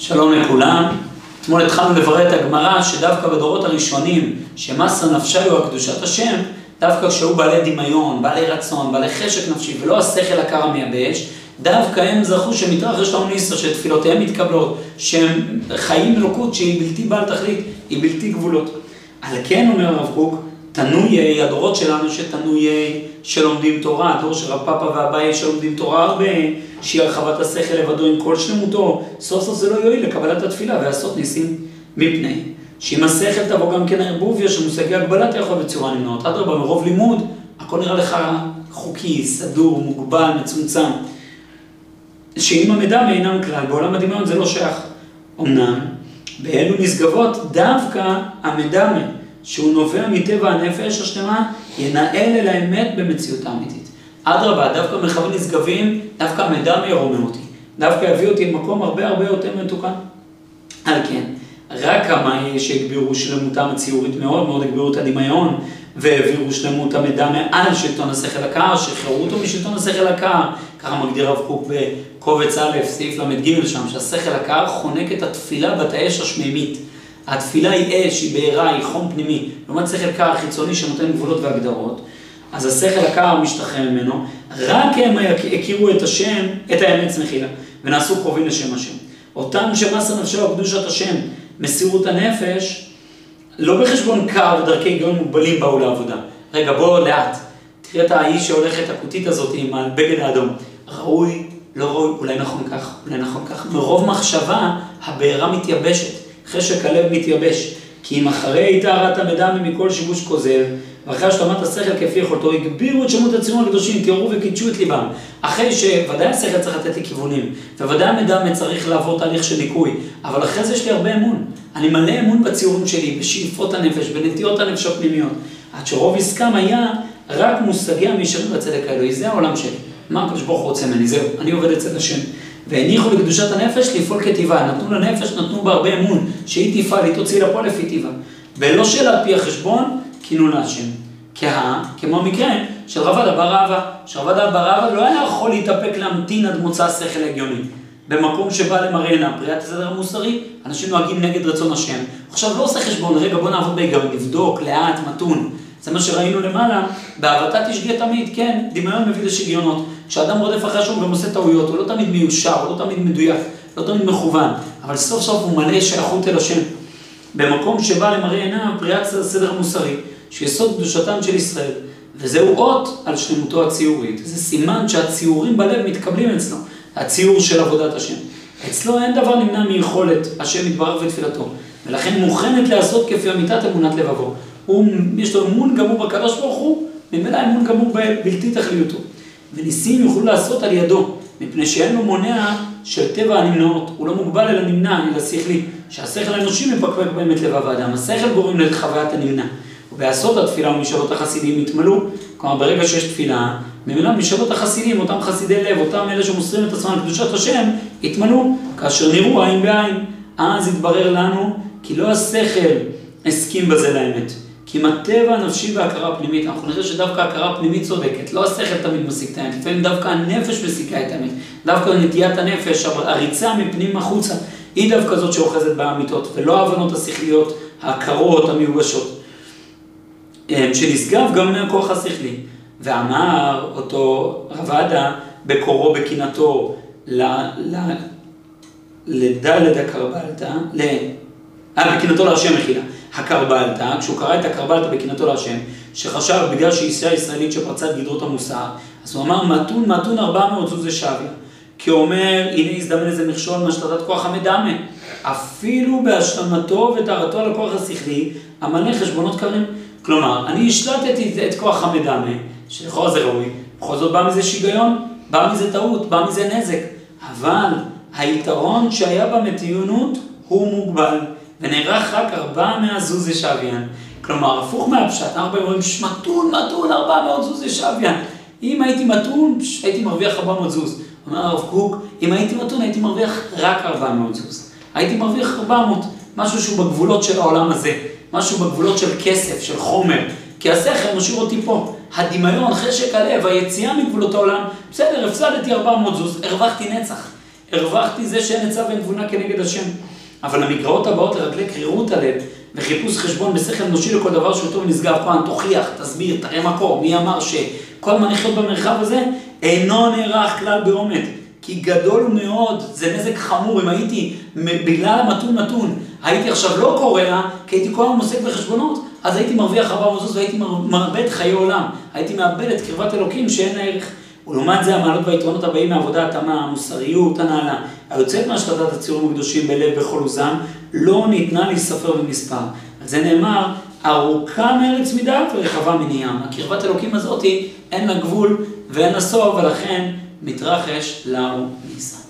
שלום לכולם. אתמול התחלנו לברר את הגמרא שדווקא בדורות הראשונים, שמסה נפשה הוא הקדושת השם, דווקא כשהיו בעלי דמיון, בעלי רצון, בעלי חשק נפשי, ולא השכל הקר המייבש, דווקא הם זכו שמתרחש להם ניסר, שתפילותיהם מתקבלות, שהם חיים אלוקות שהיא בלתי בעל תכלית, היא בלתי גבולות. על כן אומר הרב קוק, תנויי, הדורות שלנו שתנויי, שלומדים תורה, הדור של רב פאפה ואביי שלומדים תורה הרבה, שהיא הרחבת השכל לבדו עם כל שלמותו, סוף סוף זה לא יועיל לקבלת התפילה ועשות ניסים מפני. שאם השכל תבוא גם כן הערבוביה של מושגי הגבלה אתה יכול בצורה נמנעות. אדרבה, מרוב לימוד, הכל נראה לך חוקי, סדור, מוגבל, מצומצם. שאם המדמה אינם כלל, בעולם הדמיון זה לא שייך. אמנם, באלו נשגבות דווקא המדמה, שהוא נובע מטבע הנפש השלמה, ינהל אל האמת במציאות האמיתית. אדרבה, דווקא מרחבים נשגבים, דווקא המדמה ירומם אותי. דווקא יביא אותי למקום הרבה הרבה יותר מתוקן. על כן, רק כמה שהגבירו שלמותם הציורית מאוד מאוד, הגבירו את הדמיון, והעבירו שלמות המידע מעל שלטון השכל הקר, שחררו אותו משלטון השכל הקר, ככה מגדיר הרב קוק בקובץ א', סעיף ל"ג שם, שהשכל הקר חונק את התפילה בת האש השמימית. התפילה היא אש, היא בעירה, היא חום פנימי, לעומת שכל קר חיצוני שנותן גבולות והגדרות, אז השכל הקר משתחרר ממנו, רק הם הכירו את השם, את האמת, סמכילה, ונעשו קרובים לשם השם. אותם שמסה נפשו קדושת השם, מסירות הנפש, לא בחשבון קר ודרכי היגיון מוגבלים באו לעבודה. רגע, בוא לאט. תראה את האיש שהולכת הכותית הזאת עם הבגד האדום. ראוי, לא ראוי, אולי נכון כך, אולי נכון כך. מרוב מחשבה, הבעירה מתייבשת, חשק הלב מתייבש. כי אם אחרי טהרת המדמה מכל שיבוש כוזב, ואחרי השלמת השכל כפי יכולתו, הגבירו את שמות הציונים הקדושים, תראו וקידשו את ליבם. אחרי שוודאי השכל צריך לתת לי כיוונים, וודאי המדמה צריך לעבור תהליך של ניקוי, אבל אחרי זה יש לי הרבה אמון. אני מלא אמון בציורים שלי, בשאיפות הנפש, בנטיות הנפש הפנימיות. עד שרוב עסקם היה רק מושגי המישרים והצדק האלוהי, זה העולם שלי. מה הקדוש ברוך הוא רוצה ממני? זהו, אני עובד אצל השם. והניחו לקדושת הנפש לפעול כטיבה, נתנו לנפש, נתנו בה הרבה אמון, שהיא תפעל, היא תוציא לפועל לפי טיבה. ולא שאלה על פי החשבון, כינון להשם. כהה, כמו המקרה של רבדה בר אבא, שרבדה בר אבא לא היה יכול להתאפק להמתין עד מוצא השכל הגיוני. במקום שבא למראה עיניו, בריאת הסדר המוסרי, אנשים נוהגים נגד רצון השם. עכשיו לא עושה חשבון, רגע בוא נעבוד בהיגיון, נבדוק, לאט, מתון. זה מה שראינו למעלה, באהבתה תשגה תמיד, כן, דמיון מביא לשגיונות. כשאדם רודף אחרי שהוא גם עושה טעויות, הוא לא תמיד מיושר, הוא לא תמיד מדויק, לא תמיד מכוון, אבל סוף סוף הוא מלא שייכות אל השם. במקום שבא למראה עיניו בריאת הסדר המוסרי, שיסוד קדושתם של ישראל, וזהו אות על שלמותו הציורית. זה סימן שהציורים בלב מתקבלים אצלו, הציור של עבודת השם. אצלו אין דבר נמנע מיכולת השם יתברך ותפילתו, ולכן מוכנת לעשות כפי אמיתת אמונת לבבו. הוא, יש לו אמון גמור בקדוש ברוך הוא, ממילא אמון גמור בבלתי תכליותו. וניסים יוכלו לעשות על ידו, מפני שאין לו מונע של טבע הנמנעות, הוא לא מוגבל אל הנמנע, אלא שכלי, שהשכל האנושי מפקפק באמת לבב האדם, השכל גורם לחוויית הנמנע. ובעשות התפילה ומשאלות החסידים יתמלאו, כלומר ברגע שיש תפילה, ממילא משאלות החסידים, אותם חסידי לב, אותם אלה שמוסרים את עצמם לקדושת השם, יתמלאו, כאשר נראו עין בעין. אז יתברר לנו כי לא השכל הסכים בזה לאמת. כי אם הטבע הנפשי וההכרה הפנימית, אנחנו נראה שדווקא ההכרה הפנימית צודקת, לא השכל תמיד מסיק את האמת, לפעמים דווקא הנפש מסיקה את האמת, דווקא נטיית הנפש, הריצה מפנים החוצה, היא דווקא זאת שאוחזת באמיתות, ולא ההבנות השכליות, ההכרות, המיובשות. שנשגב גם מהכוח השכלי. ואמר אותו רבדה בקורו בקינתו לדלת הקרבלתא, אה, בקינתו להשם מחילה. הקרבלתא, כשהוא קרא את הקרבלתא בקינתו להשם, שחשב בגלל אישה ישראלית שפרצה את גדרות המוסר, אז הוא אמר מתון מתון ארבע מאות זוזי שוויה. כי אומר, הנה הזדמן איזה מכשול מהשתתת כוח המדמה. אפילו בהשלמתו וטהרתו על הכוח השכלי, המלא חשבונות קרים. כלומר, אני השלטתי את כוח המדמה, שלכאורה זה ראוי, בכל זאת בא מזה שיגיון, בא מזה טעות, בא מזה נזק. אבל היתרון שהיה במתיונות הוא מוגבל. ונערך רק ארבע מאה זוזי שוויין. כלומר, הפוך מהפשט, אנחנו אומרים, מתון, מתון, ארבע מאות זוזי שוויין. אם הייתי מתון, הייתי מרוויח ארבע מאות זוז. אומר הרב קוק, אם הייתי מתון, הייתי מרוויח רק ארבע מאות זוז. הייתי מרוויח ארבע מאות, משהו שהוא בגבולות של העולם הזה, משהו בגבולות של כסף, של חומר. כי השכל משאיר אותי פה. הדמיון, חשק הלב, היציאה מגבולות העולם, בסדר, הפסדתי ארבע מאות זוז, הרווחתי נצח. הרווחתי זה שאין עצה ואין תבונה כנגד השם. אבל המגרעות הבאות לרגלי קרירות הלב וחיפוש חשבון בשכל אנושי לכל דבר שהוא טוב ונשגב פעם, תוכיח, תסביר, תראה מקור, מי אמר שכל הזמן לחיות במרחב הזה אינו נערך כלל בעומד. כי גדול מאוד, זה נזק חמור, אם הייתי, בגלל המתון נתון, הייתי עכשיו לא קורא לה, כי הייתי כל הזמן עוסק בחשבונות, אז הייתי מרוויח ארבע מזוז והייתי מאבד חיי עולם. הייתי מאבד את קרבת אלוקים שאין לה ערך. ולעומת זה המעלות והיתרונות הבאים מעבודה התאמה, המוסריות, הנעלה, היוצאת מהשחטת הציורים הקדושים בלב בכל עוזם, לא ניתנה להיספר במספר. על זה נאמר, ארוכה מארץ מדעת ורחבה מני ים. הקרבת אלוקים הזאתי אין לה גבול ואין לה סוף, ולכן מתרחש לאו ניסה.